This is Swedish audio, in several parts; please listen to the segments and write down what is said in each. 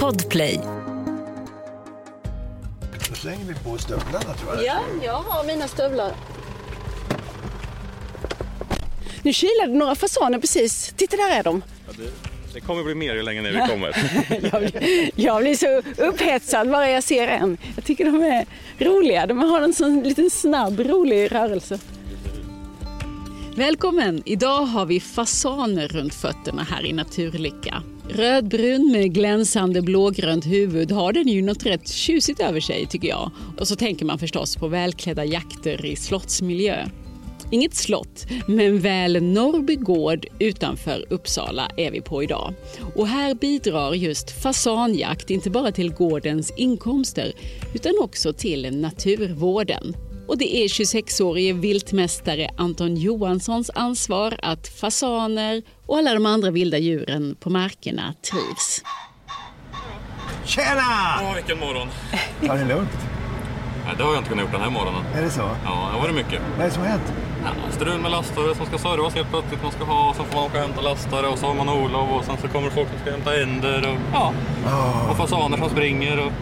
Podplay. Då slänger vi på stövlarna tror jag. Ja, jag har mina stövlar. Nu kilade några fasaner precis. Titta, där är de. Det kommer bli mer ju längre ner vi kommer. Jag blir, jag blir så upphetsad bara jag ser en. Jag tycker de är roliga. De har en sån liten snabb, rolig rörelse. Välkommen! Idag har vi fasaner runt fötterna här i Naturlycka. Rödbrun med glänsande blågrönt huvud har den ju något rätt tjusigt över sig tycker jag. Och så tänker man förstås på välklädda jakter i slottsmiljö. Inget slott, men väl Norrby gård utanför Uppsala är vi på idag. Och här bidrar just fasanjakt inte bara till gårdens inkomster utan också till naturvården. Och det är 26-årige viltmästare Anton Johanssons ansvar att fasaner och alla de andra vilda djuren på markerna trivs. Tjena! Åh, vilken morgon. Ta det lugnt. Nej, det har jag inte kunnat gjort den här morgonen. Är det så? Ja, det har varit mycket. Vad är det som har hänt? Ja, strul med lastare som ska servas helt plötsligt. Man ska ha, sen får man åka och hämta lastare och så har man Olof och sen så kommer folk som ska hämta änder och ja. Och fasaner som springer och...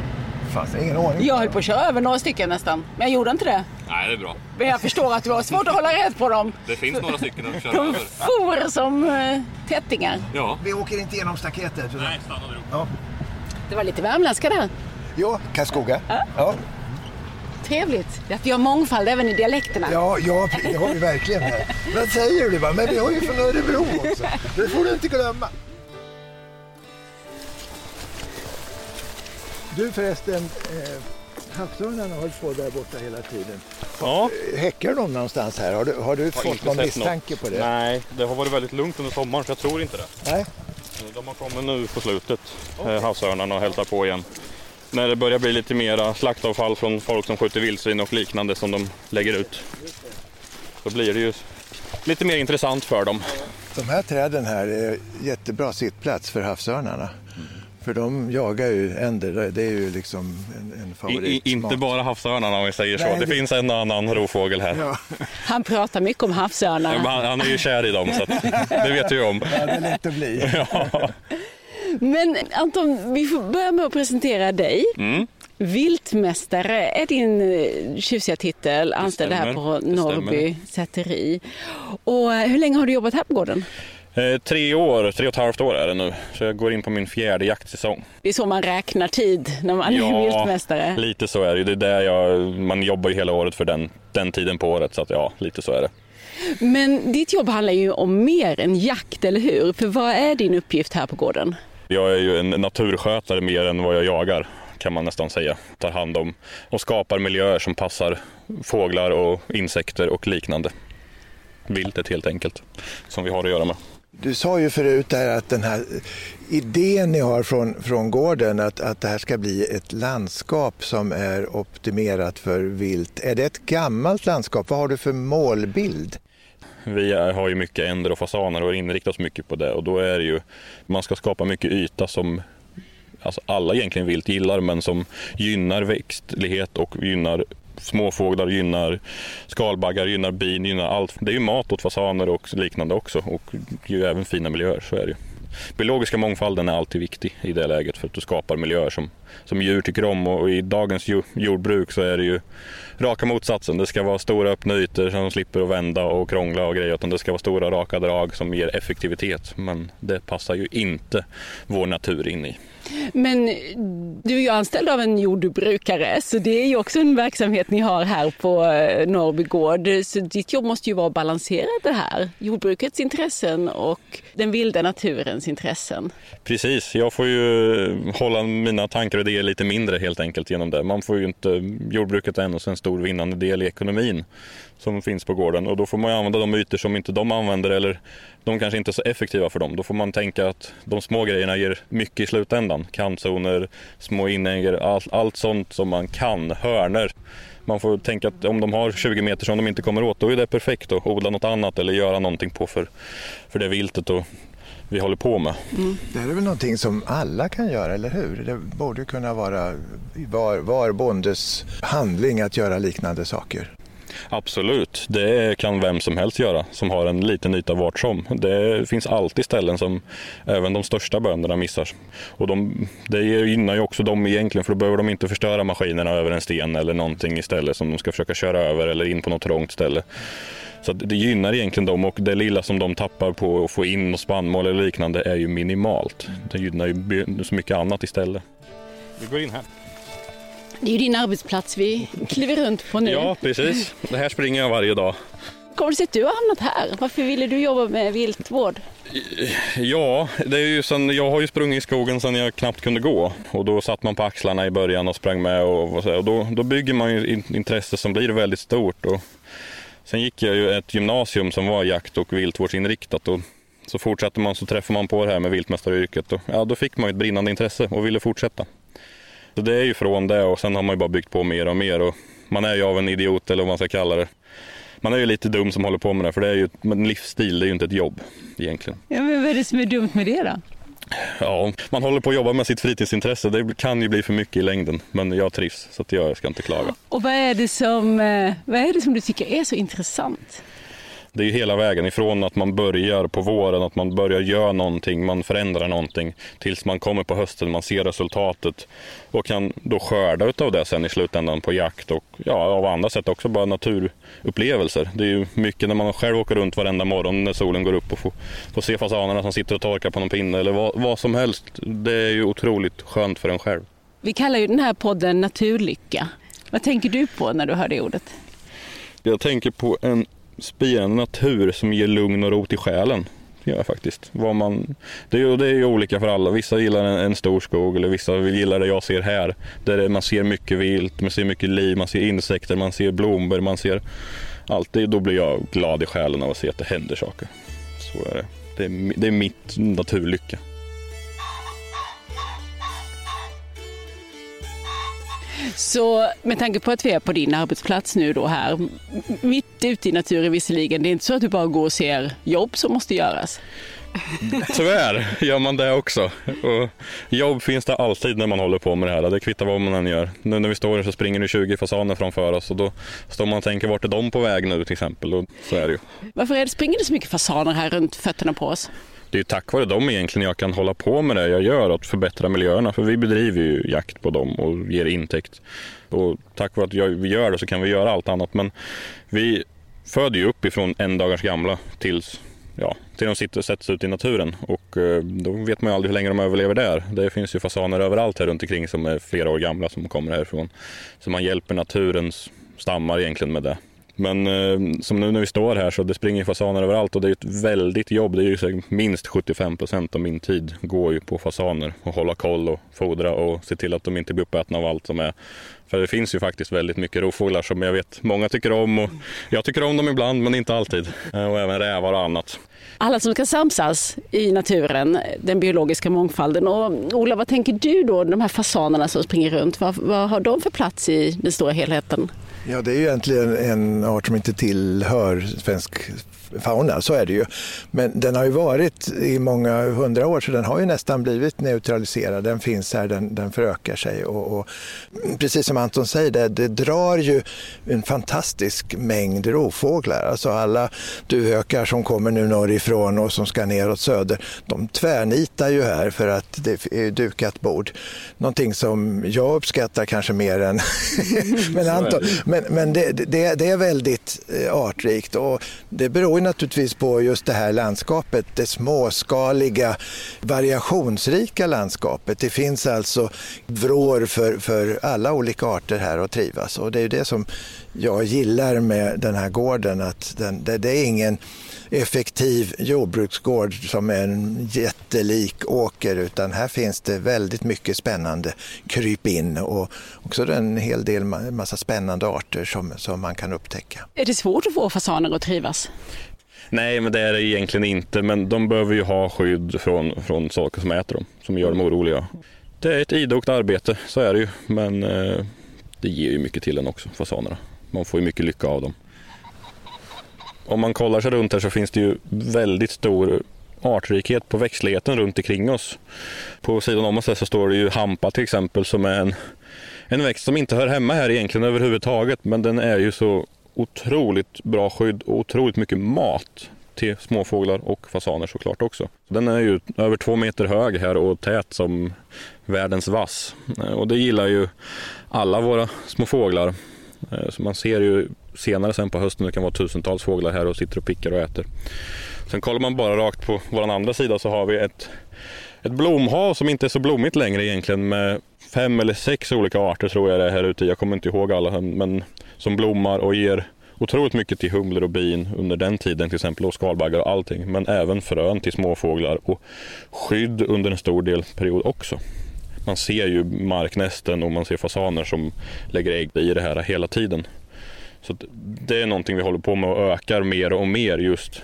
Fanns ingen ordning. Jag höll på att köra över några stycken nästan, men jag gjorde inte det. Nej, det är bra. Men jag förstår att det var svårt att hålla rätt på dem. Det finns några stycken att köra De över. for som eh, tättingar. Ja. Vi åker inte igenom staketet. Nej, stanna du. Ja. Det var lite värmländska där. Jo, Karlskoga. Ja. Trevligt. Att vi har mångfald även i dialekterna. Ja, ja, det har vi verkligen här. Vad säger du? Men vi har ju från Örebro också. Det får du inte glömma. Du förresten, eh, havsörnarna har hållit på där borta hela tiden. Ja. Häckar de någonstans här? Har du, har du Har fått någon misstanke på det? Nej, det har varit väldigt lugnt under sommaren så jag tror inte det. Nej. De har kommit nu på slutet, okay. havsörnarna och hälsar på igen. När det börjar bli lite mera slaktavfall från folk som skjuter vildsvin och liknande som de lägger ut. Då blir det ju lite mer intressant för dem. De här träden här är jättebra sittplats för havsörnarna. För de jagar ju änder, det är ju liksom en, en favorit. I, inte bara havsörnarna om vi säger så. Nej, det, det- finns en och annan rovfågel här. Ja, Han pratar mycket om havsörnar. Han, han är ju kär i dem så att, det vet vi ju om. ja, det är lätt att bli. Ja. Men Anton, vi får börja med att presentera dig. Mm. Viltmästare är din eh, tjusiga titel, anställd här på Norrby säteri. Och eh, hur länge har du jobbat här på gården? Eh, tre år, tre och ett halvt år är det nu. Så jag går in på min fjärde jaktsäsong. Det är så man räknar tid när man är viltmästare. lite så är det. Det är där jag, man jobbar ju hela året för den, den tiden på året. Så att ja, lite så är det. Men ditt jobb handlar ju om mer än jakt, eller hur? För vad är din uppgift här på gården? Jag är ju en naturskötare mer än vad jag jagar kan man nästan säga. Tar hand om och skapar miljöer som passar fåglar och insekter och liknande. Viltet helt enkelt, som vi har att göra med. Du sa ju förut där att den här idén ni har från, från gården att, att det här ska bli ett landskap som är optimerat för vilt. Är det ett gammalt landskap? Vad har du för målbild? Vi har ju mycket änder och fasaner och inriktar oss mycket på det och då är det ju, man ska skapa mycket yta som alltså alla egentligen vilt gillar men som gynnar växtlighet och gynnar småfåglar, gynnar skalbaggar, gynnar bin, gynnar allt. Det är ju mat åt fasaner och liknande också och ju även fina miljöer, så är det ju. Biologiska mångfalden är alltid viktig i det läget för att du skapar miljöer som, som djur tycker om och i dagens jordbruk så är det ju raka motsatsen. Det ska vara stora öppna ytor som slipper att vända och krångla och grejer utan det ska vara stora raka drag som ger effektivitet. Men det passar ju inte vår natur in i. Men du är ju anställd av en jordbrukare så det är ju också en verksamhet ni har här på eh, Norrby gård. Så ditt jobb måste ju vara att balansera det här. Jordbrukets intressen och den vilda naturens intressen. Precis, jag får ju hålla mina tankar och idéer lite mindre helt enkelt genom det. Man får ju inte, jordbruket är ändå en stor vinnande del i ekonomin som finns på gården och då får man ju använda de ytor som inte de använder eller de kanske inte är så effektiva för dem. Då får man tänka att de små grejerna ger mycket i slutändan. Kantzoner, små inägor, allt, allt sånt som man kan, hörner. Man får tänka att om de har 20 meter som de inte kommer åt, då är det perfekt att odla något annat eller göra någonting på för, för det viltet och vi håller på med. Det här är väl någonting som alla kan göra, eller hur? Det borde kunna vara var, var bondes handling att göra liknande saker. Absolut, det kan vem som helst göra som har en liten yta vart som. Det finns alltid ställen som även de största bönderna missar. Och de, det gynnar ju också dem egentligen för då behöver de inte förstöra maskinerna över en sten eller någonting istället som de ska försöka köra över eller in på något trångt ställe. Så det gynnar egentligen dem och det lilla som de tappar på att få in spannmål eller liknande är ju minimalt. Det gynnar ju så mycket annat istället. Vi går in här. Det är ju din arbetsplats vi kliver runt på nu. Ja, precis. Det här springer jag varje dag. Kommer det sig att du har hamnat här? Varför ville du jobba med viltvård? Ja, det är ju sen, jag har ju sprungit i skogen sedan jag knappt kunde gå. Och då satt man på axlarna i början och sprang med. Och, och, då, då bygger man ju intresse som blir väldigt stort. Och sen gick jag ju ett gymnasium som var jakt och viltvårdsinriktat. Och så fortsatte man så träffade man på det här med viltmästaryrket. Och, ja, då fick man ett brinnande intresse och ville fortsätta. Så det är ju från det och sen har man ju bara byggt på mer och mer. Och man är ju av en idiot eller vad man ska kalla det. Man är ju lite dum som håller på med det för det är ju en livsstil, det är ju inte ett jobb egentligen. Ja, men vad är det som är dumt med det då? Ja, man håller på att jobba med sitt fritidsintresse. Det kan ju bli för mycket i längden, men jag trivs så att jag ska inte klaga. Och vad är det som, eh, vad är det som du tycker är så intressant? Det är ju hela vägen ifrån att man börjar på våren, att man börjar göra någonting, man förändrar någonting tills man kommer på hösten, man ser resultatet och kan då skörda utav det sen i slutändan på jakt och ja, av andra sätt också bara naturupplevelser. Det är ju mycket när man själv åker runt varenda morgon när solen går upp och får, får se fasanerna som sitter och torkar på någon pinne eller vad, vad som helst. Det är ju otroligt skönt för en själv. Vi kallar ju den här podden Naturlycka. Vad tänker du på när du hör det ordet? Jag tänker på en spirande natur som ger lugn och ro till själen. Det gör jag faktiskt. Vad man, det, är, det är ju olika för alla. Vissa gillar en, en stor skog eller vissa gillar det jag ser här. Där man ser mycket vilt, man ser mycket liv, man ser insekter, man ser blommor, man ser allt. Det, då blir jag glad i själen av att se att det händer saker. Så är det. Det är, det är mitt naturlycka. Så med tanke på att vi är på din arbetsplats nu då här, mitt ute i naturen visserligen, det är inte så att du bara går och ser jobb som måste göras? Tyvärr gör man det också. Och jobb finns det alltid när man håller på med det här. Det kvittar vad man än gör. Nu när vi står här så springer det 20 fasaner framför oss och då står man och tänker vart är de på väg nu till exempel. Och så är det ju. Varför är det, springer det så mycket fasaner här runt fötterna på oss? Det är tack vare dem egentligen jag kan hålla på med det jag gör, att förbättra miljöerna. För vi bedriver ju jakt på dem och ger intäkt. Och tack vare att vi gör det så kan vi göra allt annat. Men vi föder ju upp ifrån en dagars gamla tills ja, till de sitter och sätts ut i naturen. Och eh, då vet man ju aldrig hur länge de överlever där. Det finns ju fasaner överallt här runt omkring som är flera år gamla som kommer härifrån. Så man hjälper naturens stammar egentligen med det. Men eh, som nu när vi står här så det springer fasaner överallt och det är ett väldigt jobb. Det är ju minst 75 procent av min tid går ju på fasaner och hålla koll och fodra och se till att de inte blir uppätna av allt som är. För det finns ju faktiskt väldigt mycket rovfåglar som jag vet många tycker om och jag tycker om dem ibland men inte alltid. Eh, och även rävar och annat. Alla som ska samsas i naturen, den biologiska mångfalden. Och Ola, vad tänker du då, de här fasanerna som springer runt, vad, vad har de för plats i den stora helheten? Ja, det är ju egentligen en art som inte tillhör svensk fauna, så är det ju. Men den har ju varit i många hundra år så den har ju nästan blivit neutraliserad. Den finns här, den, den förökar sig och, och precis som Anton säger, det, det, drar ju en fantastisk mängd rovfåglar. Alltså alla duvhökar som kommer nu norrifrån och som ska neråt söder, de tvärnitar ju här för att det är dukat bord. Någonting som jag uppskattar kanske mer än men Anton. Men, men det, det, det är väldigt eh, artrikt och det beror naturligtvis på just det här landskapet, det småskaliga, variationsrika landskapet. Det finns alltså vrår för, för alla olika arter här att trivas och det är det som jag gillar med den här gården, att den, det, det är ingen effektiv jordbruksgård som är en jättelik åker utan här finns det väldigt mycket spännande krypin och också en hel del massa spännande arter som, som man kan upptäcka. Är det svårt att få fasaner att trivas? Nej, men det är det egentligen inte. Men de behöver ju ha skydd från, från saker som äter dem, som gör dem oroliga. Det är ett idogt arbete, så är det ju. Men eh, det ger ju mycket till en också, fasanerna. Man får ju mycket lycka av dem. Om man kollar sig runt här så finns det ju väldigt stor artrikhet på växtligheten runt omkring oss. På sidan om oss så står det ju hampa till exempel som är en, en växt som inte hör hemma här egentligen överhuvudtaget men den är ju så otroligt bra skydd och otroligt mycket mat till småfåglar och fasaner såklart också. Den är ju över två meter hög här och tät som världens vass. Eh, och det gillar ju alla våra små fåglar. Eh, så man ser ju senare sen på hösten det kan vara tusentals fåglar här och sitter och pickar och äter. Sen kollar man bara rakt på vår andra sida så har vi ett, ett blomhav som inte är så blommigt längre egentligen med fem eller sex olika arter tror jag det är här ute. Jag kommer inte ihåg alla men som blommar och ger otroligt mycket till humlor och bin under den tiden till exempel och skalbaggar och allting. Men även frön till småfåglar och skydd under en stor del period också. Man ser ju marknästen och man ser fasaner som lägger ägg i det här hela tiden. Så det är någonting vi håller på med och ökar mer och mer just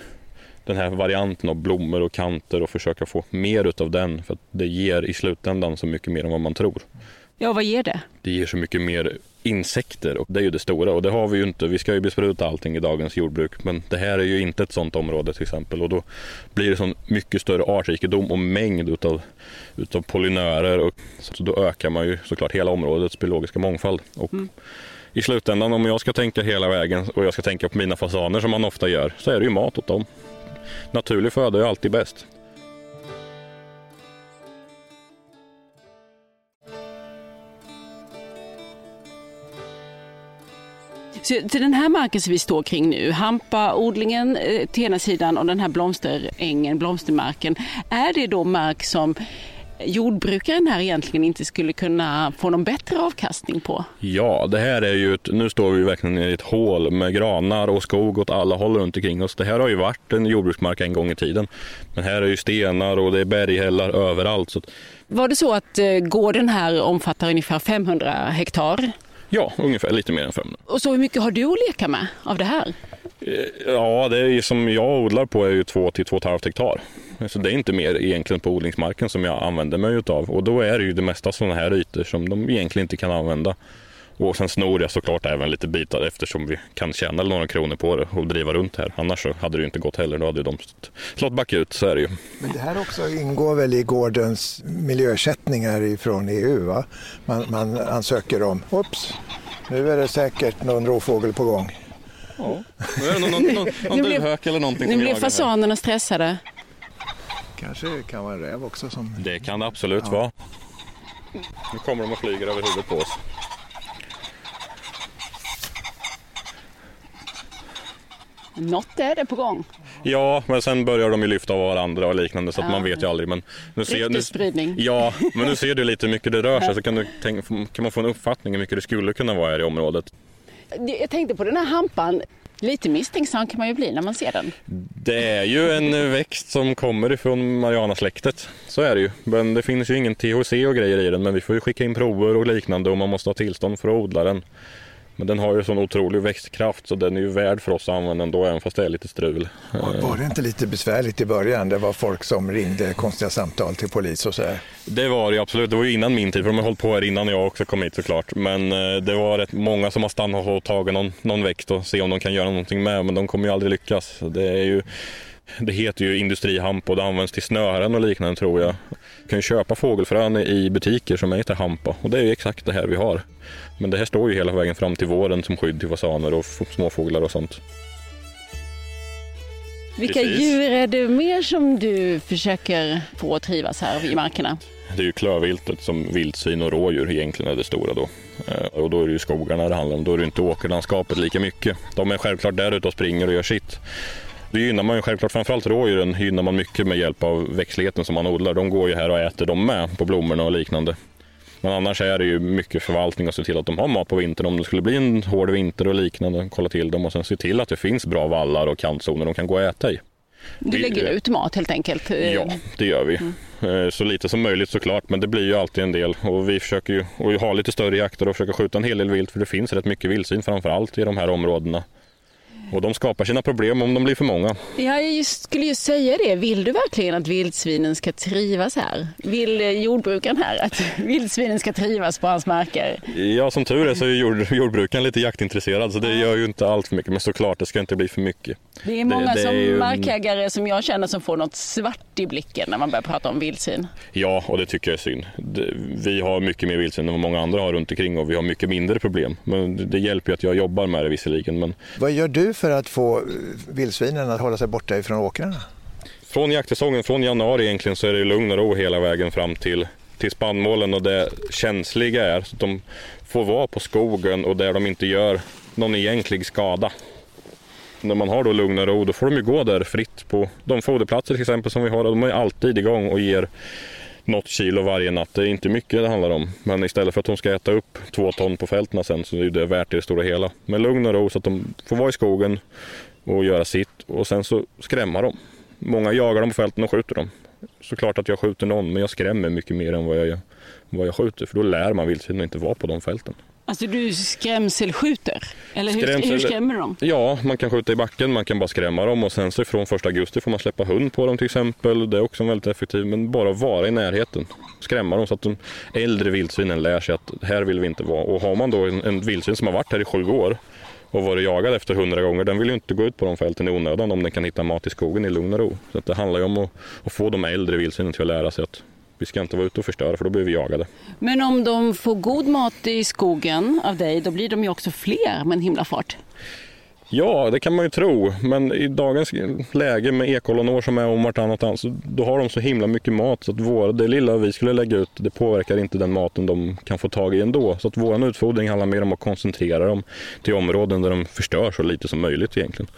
den här varianten av blommor och kanter och försöka få mer utav den för att det ger i slutändan så mycket mer än vad man tror. Ja, vad ger det? Det ger så mycket mer insekter och det är ju det stora och det har vi ju inte. Vi ska ju bespruta allting i dagens jordbruk men det här är ju inte ett sådant område till exempel och då blir det så mycket större artrikedom och mängd utav, utav pollinörer och så då ökar man ju såklart hela områdets biologiska mångfald. Och mm. I slutändan om jag ska tänka hela vägen och jag ska tänka på mina fasaner som man ofta gör så är det ju mat åt dem. Naturlig föda är alltid bäst. Så till den här marken som vi står kring nu, hampaodlingen eh, till ena sidan och den här blomsterängen, blomstermarken, är det då mark som jordbrukaren här egentligen inte skulle kunna få någon bättre avkastning på? Ja, det här är ju ett, nu står vi verkligen i ett hål med granar och skog åt alla håll runt omkring oss. Det här har ju varit en jordbruksmark en gång i tiden. Men här är ju stenar och det är berghällar överallt. Så Var det så att eh, gården här omfattar ungefär 500 hektar? Ja, ungefär lite mer än 500. Och så hur mycket har du att leka med av det här? Eh, ja, det är som jag odlar på är ju 2 till 2,5 hektar. Så det är inte mer egentligen på odlingsmarken som jag använder mig utav. Och då är det ju det mesta sådana här ytor som de egentligen inte kan använda. Och sen snor jag såklart även lite bitar eftersom vi kan tjäna några kronor på det och driva runt här. Annars så hade det ju inte gått heller. Då hade de slått back ut, så är det ju. Men det här också ingår väl i gårdens miljöersättningar från EU? Va? Man, man ansöker om, oops, nu är det säkert någon rovfågel på gång. Ja, nu är det någon, någon, någon, någon duvhök eller någonting Nu blir fasanerna stressade. Kanske kan vara en räv också som... Det kan det absolut ja. vara. Nu kommer de och flyger över huvudet på oss. Något är det på gång. Ja, men sen börjar de ju lyfta av varandra och liknande så att ja. man vet ju aldrig. Men nu ser, nu, ja, men nu ser du lite hur mycket det rör sig så kan, du tänka, kan man få en uppfattning hur mycket det skulle kunna vara här i området. Jag tänkte på den här hampan. Lite misstänksam kan man ju bli när man ser den. Det är ju en växt som kommer ifrån Marianasläktet. Så är det ju. Men det finns ju ingen THC och grejer i den. Men vi får ju skicka in prover och liknande och man måste ha tillstånd för att odla den. Men den har ju sån otrolig växtkraft så den är ju värd för oss att använda ändå även fast det är lite strul. Var det inte lite besvärligt i början? Det var folk som ringde konstiga samtal till polis och så här. Det var det absolut. Det var ju innan min tid för de har hållit på här innan jag också kom hit såklart. Men eh, det var rätt många som har stannat och tagit någon, någon växt och se om de kan göra någonting med men de kommer ju aldrig lyckas. Det är ju det heter ju industrihampa och det används till snören och liknande tror jag. Du kan ju köpa fågelfrön i butiker som heter hampa och det är ju exakt det här vi har. Men det här står ju hela vägen fram till våren som skydd till fasaner och småfåglar och sånt. Vilka Precis. djur är det mer som du försöker få att trivas här i markerna? Det är ju klövviltet som vildsvin och rådjur egentligen är det stora då. Eh, och då är det ju skogarna det handlar om. Då är det inte åkerlandskapet lika mycket. De är självklart där ute och springer och gör sitt. Då gynnar man ju självklart framförallt rådjuren gynnar man mycket med hjälp av växtligheten som man odlar. De går ju här och äter de med på blommorna och liknande. Men annars är det ju mycket förvaltning att se till att de har mat på vintern. Om det skulle bli en hård vinter och liknande, kolla till dem och sen se till att det finns bra vallar och kantzoner de kan gå och äta i. Du lägger ut mat helt enkelt? Ja, det gör vi. Mm. Eh, så lite som möjligt såklart, men det blir ju alltid en del. Och vi försöker ju och ha lite större jakter och försöka skjuta en hel del vilt, för det finns rätt mycket vildsvin framför allt i de här områdena. Och de skapar sina problem om de blir för många. Ja, jag skulle ju säga det. Vill du verkligen att vildsvinen ska trivas här? Vill eh, jordbrukaren här att vildsvinen ska trivas på hans marker? Ja, som tur är så är jord, jordbrukaren lite jaktintresserad så det gör ju inte allt för mycket. Men såklart, det ska inte bli för mycket. Det är många det som är ju- markägare som jag känner som får något svart i blicken när man börjar prata om vildsvin. Ja, och det tycker jag är synd. Det, vi har mycket mer vildsvin än vad många andra har runt omkring och vi har mycket mindre problem. Men det, det hjälper ju att jag jobbar med det visserligen. Men Vad gör du för att få vildsvinen att hålla sig borta ifrån åkrarna? från jaktsäsongen, från januari egentligen, så är det lugn och ro hela vägen fram till, till spannmålen. Och det känsliga är att de får vara på skogen och där de inte gör någon egentlig skada. När man har då lugn och ro, då får de ju gå där fritt på de foderplatser till exempel som vi har. De är alltid igång och ger något kilo varje natt. Det är inte mycket det handlar om. Men istället för att de ska äta upp två ton på fälten sen så är det värt i det stora hela. Men lugn och ro så att de får vara i skogen och göra sitt och sen så skrämma dem. Många jagar dem på fälten och skjuter dem. Såklart att jag skjuter någon men jag skrämmer mycket mer än vad jag, vad jag skjuter för då lär man vildsvinen att inte vara på de fälten. Alltså du skrämselskjuter? Eller hur, Skrämsel- hur skrämmer du dem? Ja, man kan skjuta i backen, man kan bara skrämma dem och sen så från första augusti får man släppa hund på dem till exempel. Det är också väldigt effektivt, men bara vara i närheten. Skrämma dem så att de äldre vildsvinen lär sig att här vill vi inte vara. Och har man då en, en vildsvin som har varit här i sju år och varit jagad efter hundra gånger, den vill ju inte gå ut på de fälten i onödan om den kan hitta mat i skogen i lugn och ro. Så det handlar ju om att, att få de äldre vildsvinen till att lära sig att vi ska inte vara ute och förstöra för då blir vi jagade. Men om de får god mat i skogen av dig, då blir de ju också fler med en himla fart. Ja, det kan man ju tro. Men i dagens läge med ekollonår som är om vartannat annat, så då har de så himla mycket mat så att vår, det lilla vi skulle lägga ut, det påverkar inte den maten de kan få tag i ändå. Så att vår utfodring handlar mer om att koncentrera dem till områden där de förstör så lite som möjligt egentligen.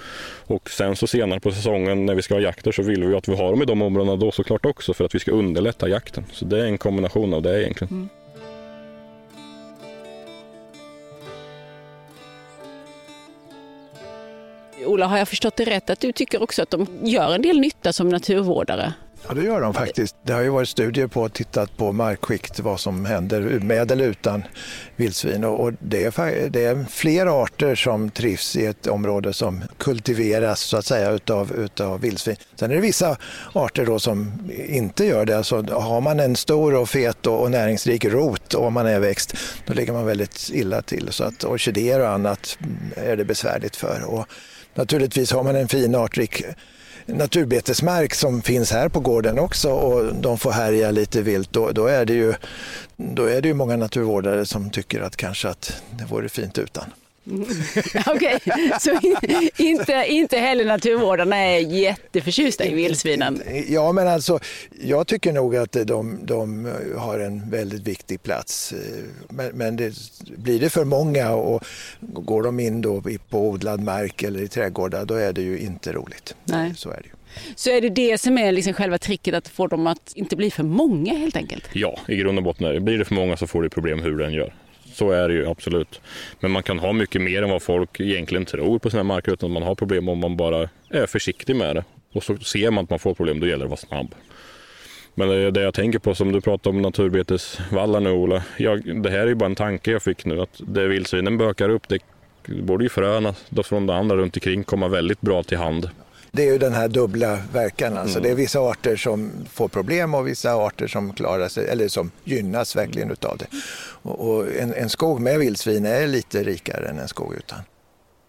Och sen så senare på säsongen när vi ska ha jakter så vill vi ju att vi har dem i de områdena då såklart också för att vi ska underlätta jakten. Så det är en kombination av det egentligen. Mm. Ola, har jag förstått det rätt att du tycker också att de gör en del nytta som naturvårdare? Ja, det gör de faktiskt. Det har ju varit studier på och tittat på markskikt, vad som händer med eller utan vildsvin. Och det är, det är fler arter som trivs i ett område som kultiveras så att säga utav, utav vildsvin. Sen är det vissa arter då som inte gör det. Alltså, har man en stor och fet och, och näringsrik rot och man är växt, då ligger man väldigt illa till. Så att orkidéer och annat är det besvärligt för. Och naturligtvis har man en fin artrik naturbetesmark som finns här på gården också och de får härja lite vilt, då, då, är det ju, då är det ju många naturvårdare som tycker att kanske att det vore fint utan. Okej, så in- inte, inte heller naturvårdarna är jätteförtjusta i vildsvinen. Ja, men alltså, jag tycker nog att de, de har en väldigt viktig plats. Men, men det, blir det för många och går de in då i- på odlad mark eller i trädgårdar, då är det ju inte roligt. Nej. Så är det ju. Så är det det som är liksom själva tricket, att få dem att inte bli för många helt enkelt? Ja, i grund och botten är det. Blir det för många så får du problem hur den gör. Så är det ju absolut. Men man kan ha mycket mer än vad folk egentligen tror på sina marker utan att man har problem om man bara är försiktig med det. Och så ser man att man får problem, då gäller det att vara snabb. Men det det jag tänker på, som du pratar om naturbetesvallar nu Ola. Jag, det här är ju bara en tanke jag fick nu, att det vildsvinen bökar upp, det borde ju fröna från det andra runt omkring komma väldigt bra till hand. Det är ju den här dubbla verkan. Alltså Det är vissa arter som får problem och vissa arter som klarar sig, eller som gynnas verkligen utav det. Och, och en, en skog med vildsvin är lite rikare än en skog utan.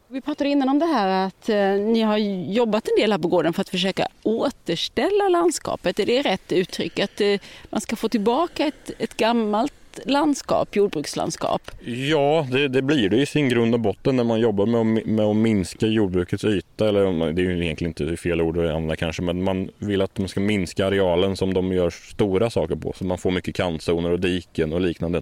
Vi pratade innan om det här att eh, ni har jobbat en del här på gården för att försöka återställa landskapet. Är det rätt uttryck? Att eh, man ska få tillbaka ett, ett gammalt landskap, jordbrukslandskap? Ja, det, det blir det i sin grund och botten när man jobbar med att, med att minska jordbrukets yta. Eller det är ju egentligen inte fel ord att använda kanske, men man vill att de ska minska arealen som de gör stora saker på. Så man får mycket kantzoner och diken och liknande.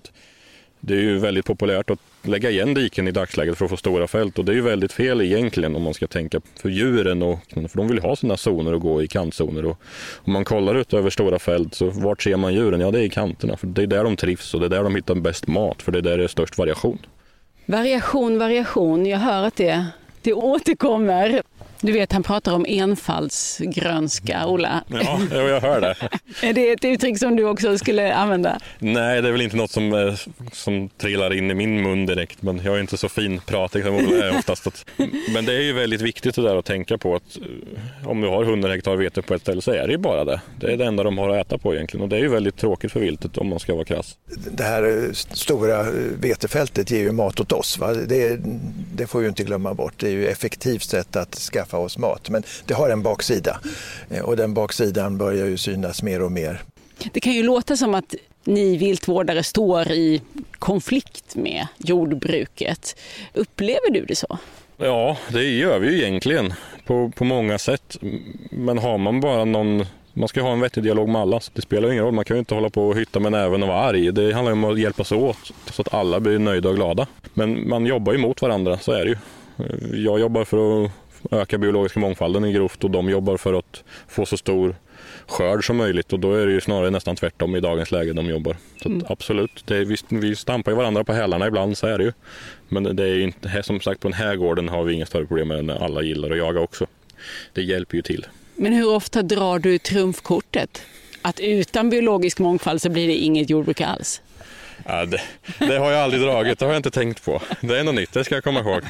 Det är ju väldigt populärt att lägga igen diken i dagsläget för att få stora fält och det är ju väldigt fel egentligen om man ska tänka för djuren och för de vill ha sina zoner och gå i kantzoner och om man kollar ut över stora fält så vart ser man djuren? Ja, det är i kanterna för det är där de trivs och det är där de hittar bäst mat för det är där det är störst variation. Variation, variation. Jag hör att det, det återkommer. Du vet, han pratar om enfaldsgrönska, Ola. Ja, jag hör det. är det ett uttryck som du också skulle använda? Nej, det är väl inte något som, eh, som trillar in i min mun direkt, men jag är inte så fin pratig som Ola är oftast. Men det är ju väldigt viktigt det där att tänka på att eh, om du har 100 hektar vete på ett ställe så är det ju bara det. Det är det enda de har att äta på egentligen och det är ju väldigt tråkigt för viltet om man ska vara krass. Det här eh, stora vetefältet ger ju mat åt oss. Va? Det, det får vi inte glömma bort. Det är ju ett effektivt sätt att skaffa oss mat. Men det har en baksida och den baksidan börjar ju synas mer och mer. Det kan ju låta som att ni viltvårdare står i konflikt med jordbruket. Upplever du det så? Ja, det gör vi ju egentligen på, på många sätt. Men har man bara någon man ska ha en vettig dialog med alla. Det spelar ingen roll, man kan ju inte hålla på och hytta med näven och vara arg. Det handlar om att hjälpas åt så att alla blir nöjda och glada. Men man jobbar ju mot varandra, så är det ju. Jag jobbar för att öka biologiska mångfalden i grovt och de jobbar för att få så stor skörd som möjligt och då är det ju snarare nästan tvärtom i dagens läge de jobbar. Så mm. absolut, det är, vi, vi stampar ju varandra på hälarna ibland, så är det ju. Men det är inte, som sagt på den här gården har vi inga större problem med det, alla gillar att jaga också. Det hjälper ju till. Men hur ofta drar du trumfkortet? Att utan biologisk mångfald så blir det inget jordbruk alls? Ja, det, det, har jag aldrig dragit, det har jag inte tänkt på. Det är något nytt, det ska jag komma ihåg.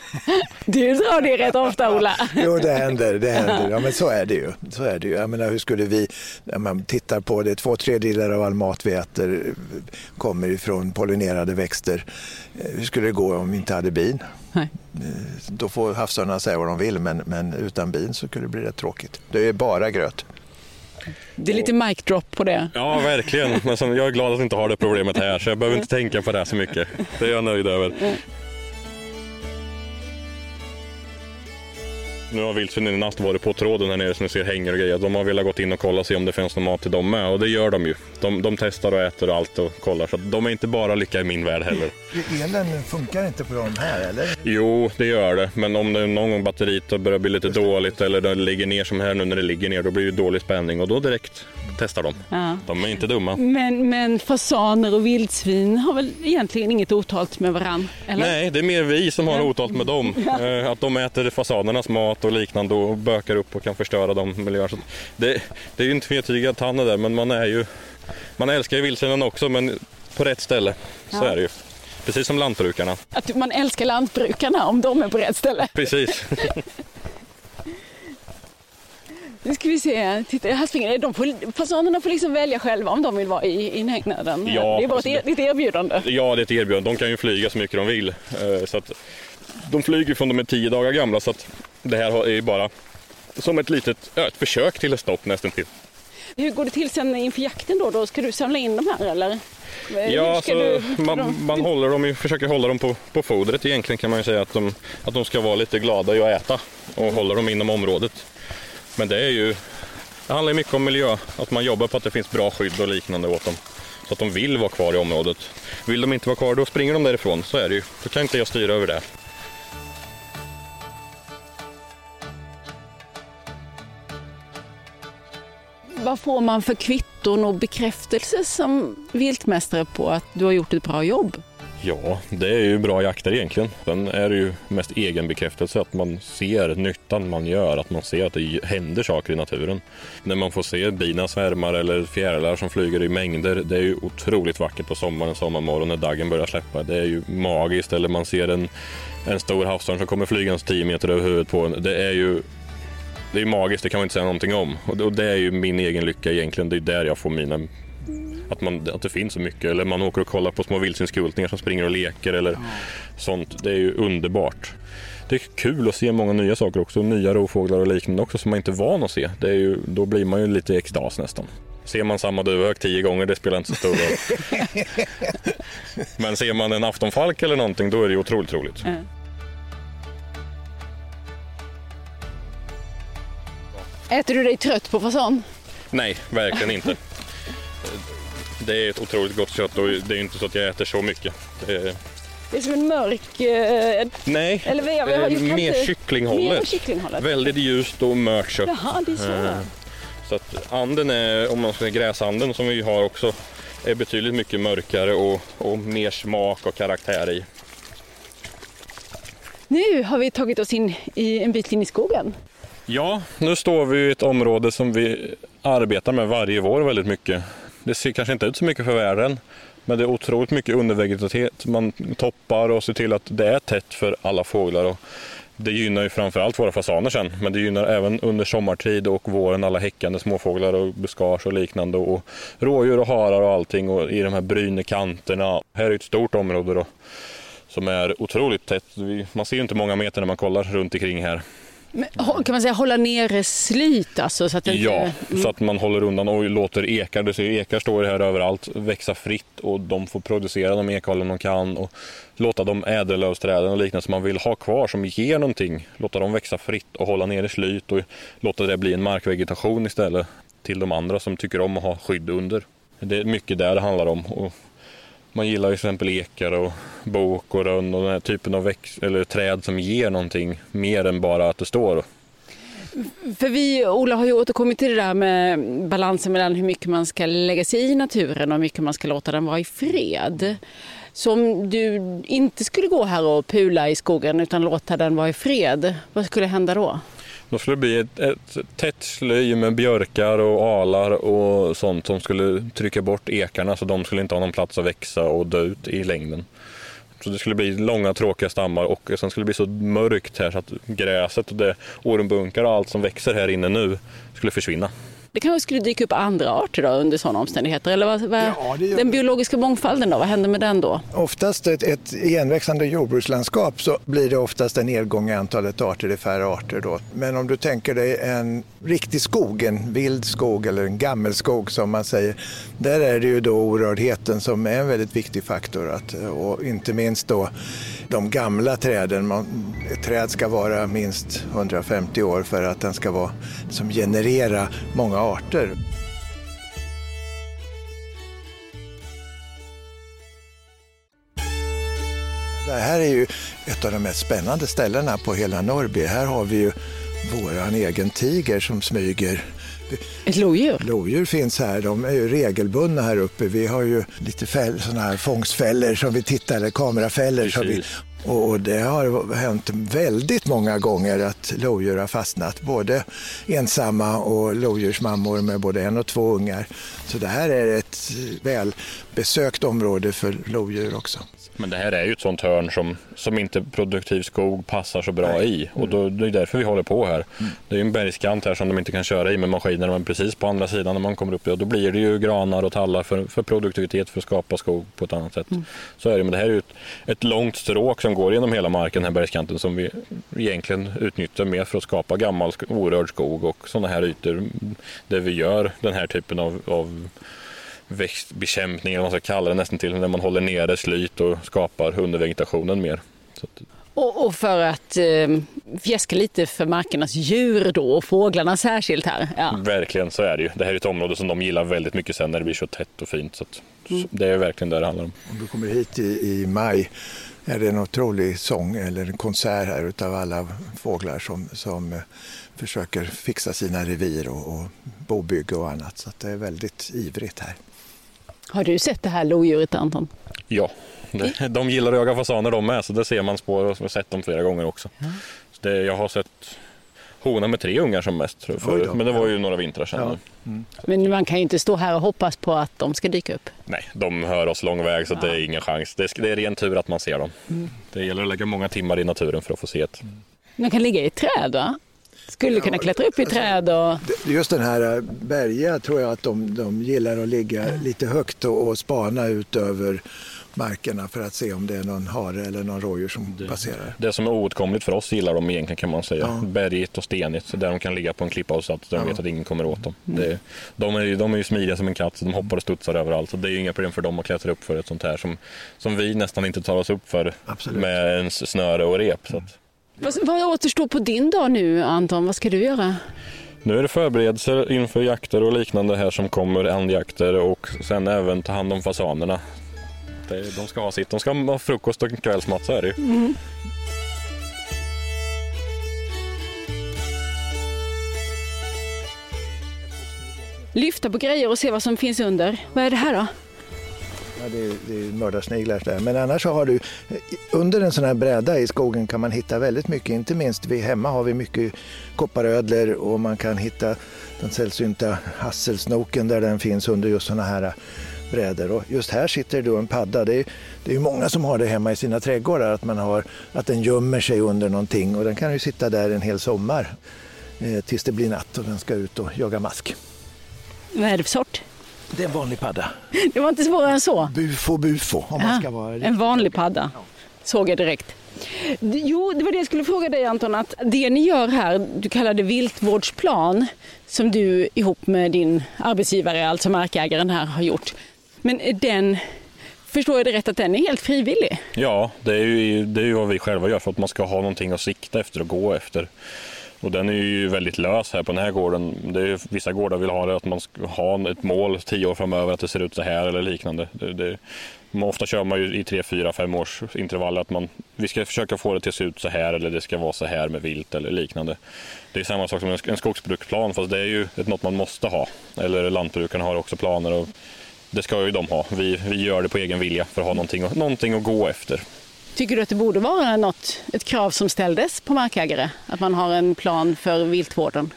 Du drar det rätt ofta Ola. Jo, det händer, det händer. Ja, men så är det ju. Så är det ju. Jag menar, hur skulle vi, när man tittar på det, två tredjedelar av all mat vi äter kommer ifrån pollinerade växter. Hur skulle det gå om vi inte hade bin? Nej. Då får havsörnarna säga vad de vill, men, men utan bin så skulle det bli rätt tråkigt. Det är bara gröt. Det är lite mic drop på det. Ja, verkligen. Men jag är glad att jag inte har det problemet här, så jag behöver inte tänka på det så mycket. Det är jag nöjd över. Nu har vildsvinen i natt varit på tråden här nere som ni ser hänger och grejer. De har velat gått in och kolla och se om det finns någon mat till dem med och det gör de ju. De, de testar och äter och allt och kollar så de är inte bara lycka i min värld heller. Elen funkar inte på dem här eller? Jo, det gör det. Men om det någon gång batteriet börjar bli lite dåligt eller det ligger ner som här nu när det ligger ner, då blir det dålig spänning och då direkt testar de. Ja. De är inte dumma. Men, men fasaner och vildsvin har väl egentligen inget otalt med varann? Eller? Nej, det är mer vi som har otalt med dem. Ja. Eh, att de äter fasanernas mat och liknande och bökar upp och kan förstöra de miljöerna. Det, det är ju inte tvetygat han är där, men man är ju man älskar ju vildsvinen också, men på rätt ställe. Så ja. är det ju. Precis som lantbrukarna. Att man älskar lantbrukarna om de är på rätt ställe. Precis. Nu ska vi se, titta här springer de. Får, fasanerna får liksom välja själva om de vill vara i inhägnaden. Ja, det är bara alltså ett, ett erbjudande. Ja, det är ett erbjudande. De kan ju flyga så mycket de vill. Eh, så att, de flyger från de är tio dagar gamla så att det här är ju bara som ett litet ett försök till ett stopp nästan till. Hur går det till sen inför jakten då? då? Ska du samla in de här eller? Ja, alltså, du, man, man håller dem, försöker hålla dem på, på fodret egentligen kan man ju säga att de, att de ska vara lite glada i att äta och håller dem inom området. Men det är ju, det handlar mycket om miljö, att man jobbar på att det finns bra skydd och liknande åt dem. Så att de vill vara kvar i området. Vill de inte vara kvar, då springer de därifrån. Så är det ju. Då kan inte jag styra över det. Vad får man för kvitton och bekräftelse som viltmästare på att du har gjort ett bra jobb? Ja, det är ju bra jakter egentligen. Sen är det ju mest egen bekräftelse att man ser nyttan man gör, att man ser att det händer saker i naturen. När man får se bina svärmar eller fjärilar som flyger i mängder, det är ju otroligt vackert på sommaren, sommarmorgon när daggen börjar släppa. Det är ju magiskt. Eller man ser en, en stor havsörn som kommer flygande 10 meter över huvudet på en. Det är ju det är magiskt, det kan man inte säga någonting om. Och det är ju min egen lycka egentligen. Det är där jag får mina att, man, att det finns så mycket. Eller man åker och kollar på små vildsvinskultingar som springer och leker eller ja. sånt. Det är ju underbart. Det är kul att se många nya saker också, nya rovfåglar och liknande också som man inte är van att se. Det är ju, då blir man ju lite i extas nästan. Ser man samma duvhök tio gånger, det spelar inte så stor roll. Men ser man en aftonfalk eller någonting, då är det otroligt roligt. Mm. Äter du dig trött på fasan? Nej, verkligen inte det är ett otroligt gott kött och det är inte så att jag äter så mycket. Det är, det är som en mörk... Eh, Nej, eller vad, jag, jag, jag mer, kycklinghållet. mer kycklinghållet. Väldigt ljust och mört kött. Jaha, det är så. Eh, så att anden är, om man ska säga gräsanden som vi har också, är betydligt mycket mörkare och, och mer smak och karaktär i. Nu har vi tagit oss in i en bit in i skogen. Ja, nu står vi i ett område som vi arbetar med varje vår väldigt mycket. Det ser kanske inte ut så mycket för världen, men det är otroligt mycket undervegetativitet. Man toppar och ser till att det är tätt för alla fåglar. Och det gynnar ju framförallt våra fasaner sen, men det gynnar även under sommartid och våren alla häckande småfåglar och buskage och liknande. Och rådjur och harar och allting och i de här brynekanterna. Här är ett stort område då, som är otroligt tätt. Man ser ju inte många meter när man kollar runt omkring här. Men, kan man säga hålla nere slyt alltså? Så att inte... Ja, mm. så att man håller undan och låter ekar, du ser ekar står här överallt, växa fritt och de får producera de ekhållen de kan och låta de ädellövsträden och liknande som man vill ha kvar som ger någonting, låta dem växa fritt och hålla nere slyt och låta det bli en markvegetation istället till de andra som tycker om att ha skydd under. Det är mycket där det handlar om. Och man gillar till exempel ekar och bok och rönn och den här typen av växt, eller träd som ger någonting mer än bara att det står. För vi, Ola, har ju återkommit till det där med balansen mellan hur mycket man ska lägga sig i naturen och hur mycket man ska låta den vara i fred. Så om du inte skulle gå här och pula i skogen utan låta den vara i fred, vad skulle hända då? Då skulle det bli ett, ett tätt sly med björkar och alar och sånt som skulle trycka bort ekarna så de skulle inte ha någon plats att växa och dö ut i längden. Så det skulle bli långa tråkiga stammar och sen skulle det bli så mörkt här så att gräset och det ormbunkar och allt som växer här inne nu skulle försvinna. Det kanske skulle dyka upp andra arter då under sådana omständigheter? Eller vad, vad, ja, den biologiska mångfalden då, vad händer med den då? Oftast ett, ett igenväxande jordbrukslandskap så blir det oftast en nedgång i antalet arter, det är färre arter då. Men om du tänker dig en riktig skog, en vild skog eller en gammelskog som man säger, där är det ju då orördheten som är en väldigt viktig faktor. Att, och inte minst då de gamla träden. Man, ett träd ska vara minst 150 år för att den ska vara, som generera många arter. Det här är ju ett av de mest spännande ställena på hela Norrby. Här har vi ju våran egen tiger som smyger ett lodjur? Lodjur finns här. De är ju regelbundna här uppe. Vi har ju lite fäll, såna här fångstfällor som vi tittar, eller kamerafällor. Som vi, och det har hänt väldigt många gånger att lodjur har fastnat. Både ensamma och lodjursmammor med både en och två ungar. Så det här är ett välbesökt område för lodjur också. Men det här är ju ett sånt hörn som, som inte produktiv skog passar så bra Nej. i och då, det är därför vi håller på här. Mm. Det är en bergskant här som de inte kan köra i med maskiner men precis på andra sidan när man kommer upp och då blir det ju granar och tallar för, för produktivitet för att skapa skog på ett annat sätt. Mm. Så är det, men det här är ju ett, ett långt stråk som går genom hela marken, den här bergskanten som vi egentligen utnyttjar mer för att skapa gammal orörd skog och sådana här ytor där vi gör den här typen av, av växtbekämpning, eller vad man ska kalla det nästan till, när man håller nere slyt och skapar undervegetationen mer. Att... Och, och, för att eh, fjäska lite för markernas djur då och fåglarna särskilt här. Ja. Verkligen så är det ju. Det här är ett område som de gillar väldigt mycket sen när det blir så tätt och fint. Så att, mm. Det är verkligen det det handlar om. Om du kommer hit i, i maj är det en otrolig sång eller en konsert här utav alla fåglar som, som eh, försöker fixa sina revir och, och bobygge och annat. Så det är väldigt ivrigt här. Har du sett det här lodjuret Anton? Ja, det, de gillar att jaga fasaner de med så det ser man spår och har sett dem flera gånger också. Mm. Det, jag har sett hona med tre ungar som mest förut, men det var ju några vintrar sedan. Ja. Mm. Men man kan ju inte stå här och hoppas på att de ska dyka upp. Nej, de hör oss lång väg så ja. det är ingen chans. Det är, det är ren tur att man ser dem. Mm. Det gäller att lägga många timmar i naturen för att få se ett. De kan ligga i träd va? Skulle kunna klättra upp i alltså, träd och... Just den här äh, berga tror jag att de, de gillar att ligga lite högt och, och spana ut över markerna för att se om det är någon hare eller någon rådjur som det, passerar. Det som är oåtkomligt för oss gillar de egentligen kan man säga. Ja. Bergigt och stenigt där de kan ligga på en klippa och så att de ja. vet att ingen kommer åt dem. Mm. Det, de, är, de är ju smidiga som en katt så de hoppar och studsar överallt. Så det är ju inga problem för dem att klättra upp för ett sånt här som, som vi nästan inte tar oss upp för Absolut. med en snöre och rep. Så att, vad, vad återstår på din dag nu Anton? Vad ska du göra? Nu är det förberedelser inför jakter och liknande här som kommer, andjakter och sen även ta hand om fasanerna. De ska ha sitt, de ska ha frukost och kvällsmat, så är det ju. Mm. Lyfta på grejer och se vad som finns under. Vad är det här då? Ja, det, är, det är mördarsniglar där. Men annars så har du, under en sån här bräda i skogen kan man hitta väldigt mycket. Inte minst vi hemma har vi mycket kopparödlor och man kan hitta den sällsynta hasselsnoken där den finns under just såna här brädor. Och just här sitter då en padda. Det är, det är många som har det hemma i sina trädgårdar, att, man har, att den gömmer sig under någonting och den kan ju sitta där en hel sommar eh, tills det blir natt och den ska ut och jaga mask. Vad är det för sort? Det är en vanlig padda. Det var inte svårare än så. Bufo bufo om man ska vara En vanlig padda, såg jag direkt. Jo, det var det jag skulle fråga dig Anton, att det ni gör här, du kallar det viltvårdsplan, som du ihop med din arbetsgivare, alltså markägaren här, har gjort. Men den, förstår jag det rätt, att den är helt frivillig? Ja, det är ju, det är ju vad vi själva gör för att man ska ha någonting att sikta efter och gå efter. Och den är ju väldigt lös här på den här gården. Det är, vissa gårdar vill ha det att man ska ha ett mål tio år framöver att det ser ut så här eller liknande. Det, det, ofta kör man ju i tre, fyra, fem års intervaller att man, vi ska försöka få det till att se ut så här eller det ska vara så här med vilt eller liknande. Det är samma sak som en skogsbruksplan fast det är ju ett, något man måste ha. Eller lantbrukarna har också planer och det ska ju de ha. Vi, vi gör det på egen vilja för att ha någonting, någonting att gå efter. Tycker du att det borde vara något, ett krav som ställdes på markägare? Att man har en plan för viltvården?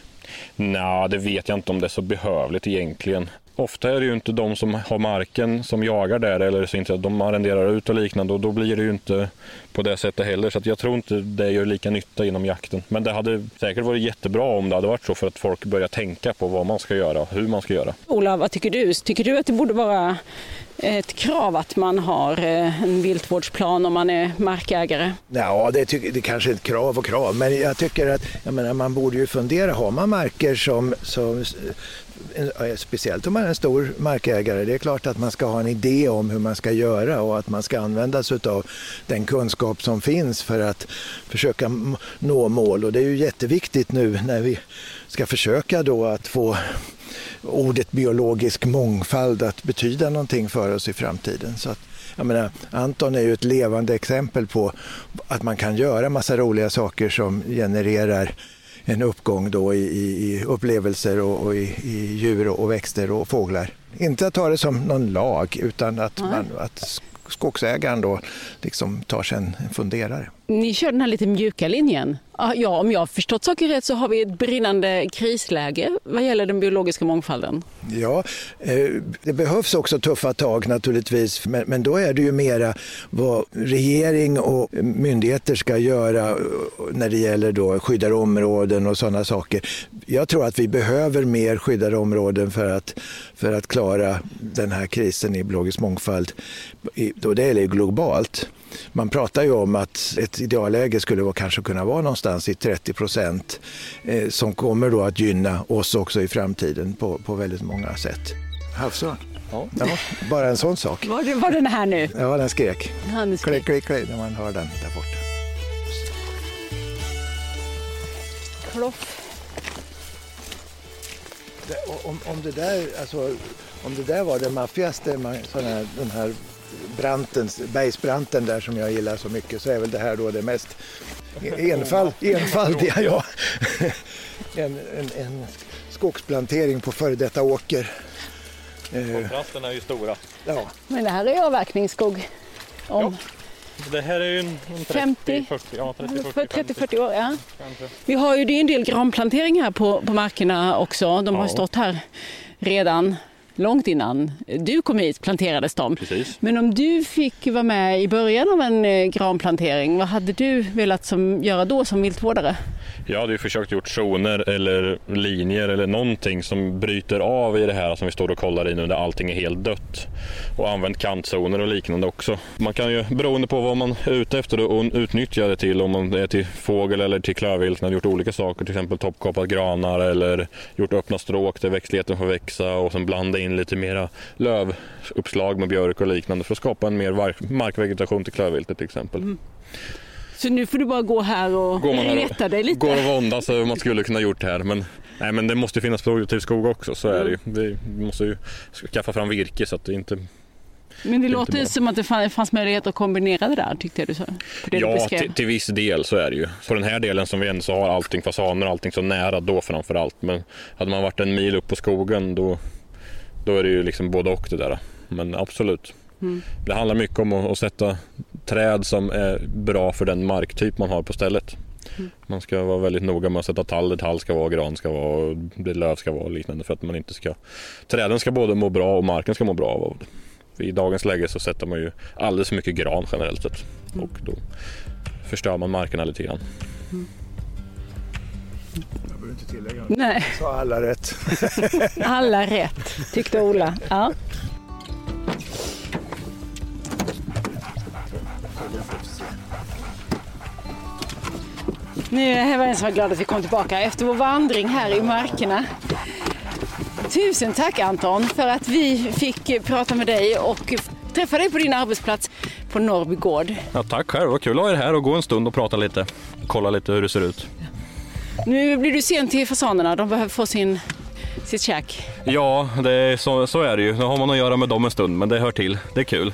Nej, det vet jag inte om det är så behövligt egentligen. Ofta är det ju inte de som har marken som jagar där eller så inte de arrenderar ut och liknande och då blir det ju inte på det sättet heller. Så jag tror inte det gör lika nytta inom jakten. Men det hade säkert varit jättebra om det hade varit så för att folk börjar tänka på vad man ska göra och hur man ska göra. Ola, vad tycker du? Tycker du att det borde vara ett krav att man har eh, en viltvårdsplan om man är markägare? Ja, det, ty- det kanske är ett krav och krav, men jag tycker att jag menar, man borde ju fundera. Har man marker som, som speciellt om man är en stor markägare, det är klart att man ska ha en idé om hur man ska göra och att man ska använda sig av den kunskap som finns för att försöka nå mål. Och det är ju jätteviktigt nu när vi ska försöka då att få ordet biologisk mångfald att betyda någonting för oss i framtiden. Så att, jag menar, Anton är ju ett levande exempel på att man kan göra massa roliga saker som genererar en uppgång då i, i, upplevelser och, och i, i, djur och växter och fåglar. Inte att ta det som någon lag utan att, man, att skogsägaren då liksom tar sig en funderare. Ni kör den här lite mjuka linjen. Ja, om jag har förstått saker rätt så har vi ett brinnande krisläge vad gäller den biologiska mångfalden. Ja, eh, det behövs också tuffa tag naturligtvis, men då är det ju mera vad regering och myndigheter ska göra eh, när det gäller då skyddade områden och sådana saker. Jag tror att vi behöver mer skyddade områden för att, för att klara den här krisen i biologisk mångfald. det är globalt. Man pratar ju om att ett idealläge skulle vara, kanske kunna vara någonstans i 30 procent eh, som kommer då att gynna oss också i framtiden på, på väldigt många sätt. Havsörn. Ja. ja. bara en sån sak. Var, det, var den här nu? Ja, den skrek. Han skrek. Klick, klick, klick, när man hör den där borta. Kloff. Om, om, det där, alltså, om det där var det maffigaste, den här branten, bergsbranten där som jag gillar så mycket så är väl det här då det mest enfald, enfaldiga. Ja. En, en, en skogsplantering på före detta åker. Eh, Kontrasterna är ju stora. Ja. Men det här är avverkningsskog. Om... Ja. Det här är ju en, 30, 40, ja, 30, 40, år. Ja. Vi har ju det är en del granplantering här på, på markerna också. De har ja. stått här redan långt innan du kom hit planterades de. Precis. Men om du fick vara med i början av en eh, granplantering, vad hade du velat som, göra då som viltvårdare? Jag hade ju försökt gjort zoner eller linjer eller någonting som bryter av i det här som vi står och kollar i nu där allting är helt dött. Och använt kantzoner och liknande också. Man kan ju beroende på vad man är ute efter och utnyttja det till om man är till fågel eller till klövvilt. Man har gjort olika saker, till exempel toppkapat granar eller gjort öppna stråk där växtligheten får växa och sen blanda in lite mera lövuppslag med björk och liknande för att skapa en mer markvegetation till klövviltet till exempel. Mm. Så nu får du bara gå här och går man reta dig lite? Går och våndas över vad man skulle kunna gjort här. Men, nej, men det måste finnas produktiv skog också, så är det ju. Mm. Vi måste ju skaffa fram virke så att det inte men det, det låter ju som att det fanns möjlighet att kombinera det där, tyckte jag du sa. Ja, till, till, viss del så är det ju. På den här delen som vi ändå har allting fasaner och allting så nära då framför allt. Men hade man varit en mil upp på skogen då, då är det ju liksom både och det där. Men absolut. Mm. Det handlar mycket om att, sätta träd som är bra för den marktyp man har på stället. Mm. Man ska vara väldigt noga med att sätta tall där tall ska vara, gran ska vara, det löv ska vara och liknande för att man inte ska... Träden ska både må bra och marken ska må bra av det. I dagens läge så sätter man ju alldeles för mycket gran generellt sett mm. och då förstör man markerna lite grann. Mm. Jag behöver inte tillägga Nej. sa alla rätt. alla rätt, tyckte Ola. Ja. Nu är jag så glad att vi kom tillbaka efter vår vandring här i markerna. Tusen tack Anton för att vi fick prata med dig och träffa dig på din arbetsplats på Norrby gård. Ja, tack själv, vad kul att ha er här och gå en stund och prata lite. Kolla lite hur det ser ut. Nu blir du sen till fasanerna, de behöver få sin, sitt käk. Ja, det så, så är det ju. Nu har man att göra med dem en stund, men det hör till. Det är kul.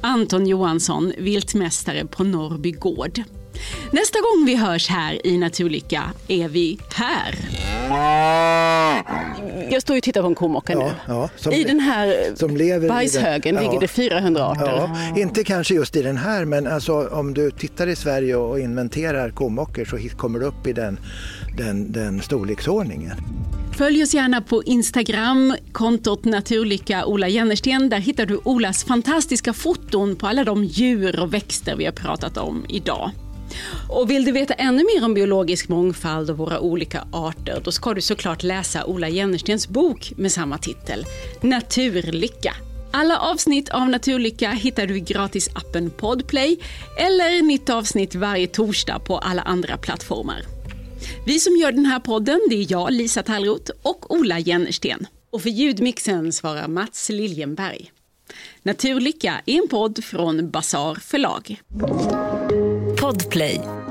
Anton Johansson, viltmästare på Norrby gård. Nästa gång vi hörs här i Naturlycka är vi här. Jag står och tittar på en komocka nu. Ja, som, I den här som lever bajshögen den, ligger det 400 arter. Ja, inte kanske just i den här men alltså, om du tittar i Sverige och inventerar komockor så kommer du upp i den, den, den storleksordningen. Följ oss gärna på Instagram, kontot Naturlycka Ola Jennersten. Där hittar du Olas fantastiska foton på alla de djur och växter vi har pratat om idag. Och vill du veta ännu mer om biologisk mångfald och våra olika arter, då ska du såklart läsa Ola Jennerstens bok med samma titel, Naturlycka. Alla avsnitt av Naturlycka hittar du i gratisappen Podplay eller nytt avsnitt varje torsdag på alla andra plattformar. Vi som gör den här podden, det är jag, Lisa Tallroth och Ola Jennersten. Och för ljudmixen svarar Mats Liljenberg. Naturlycka är en podd från Basar förlag. Podplay.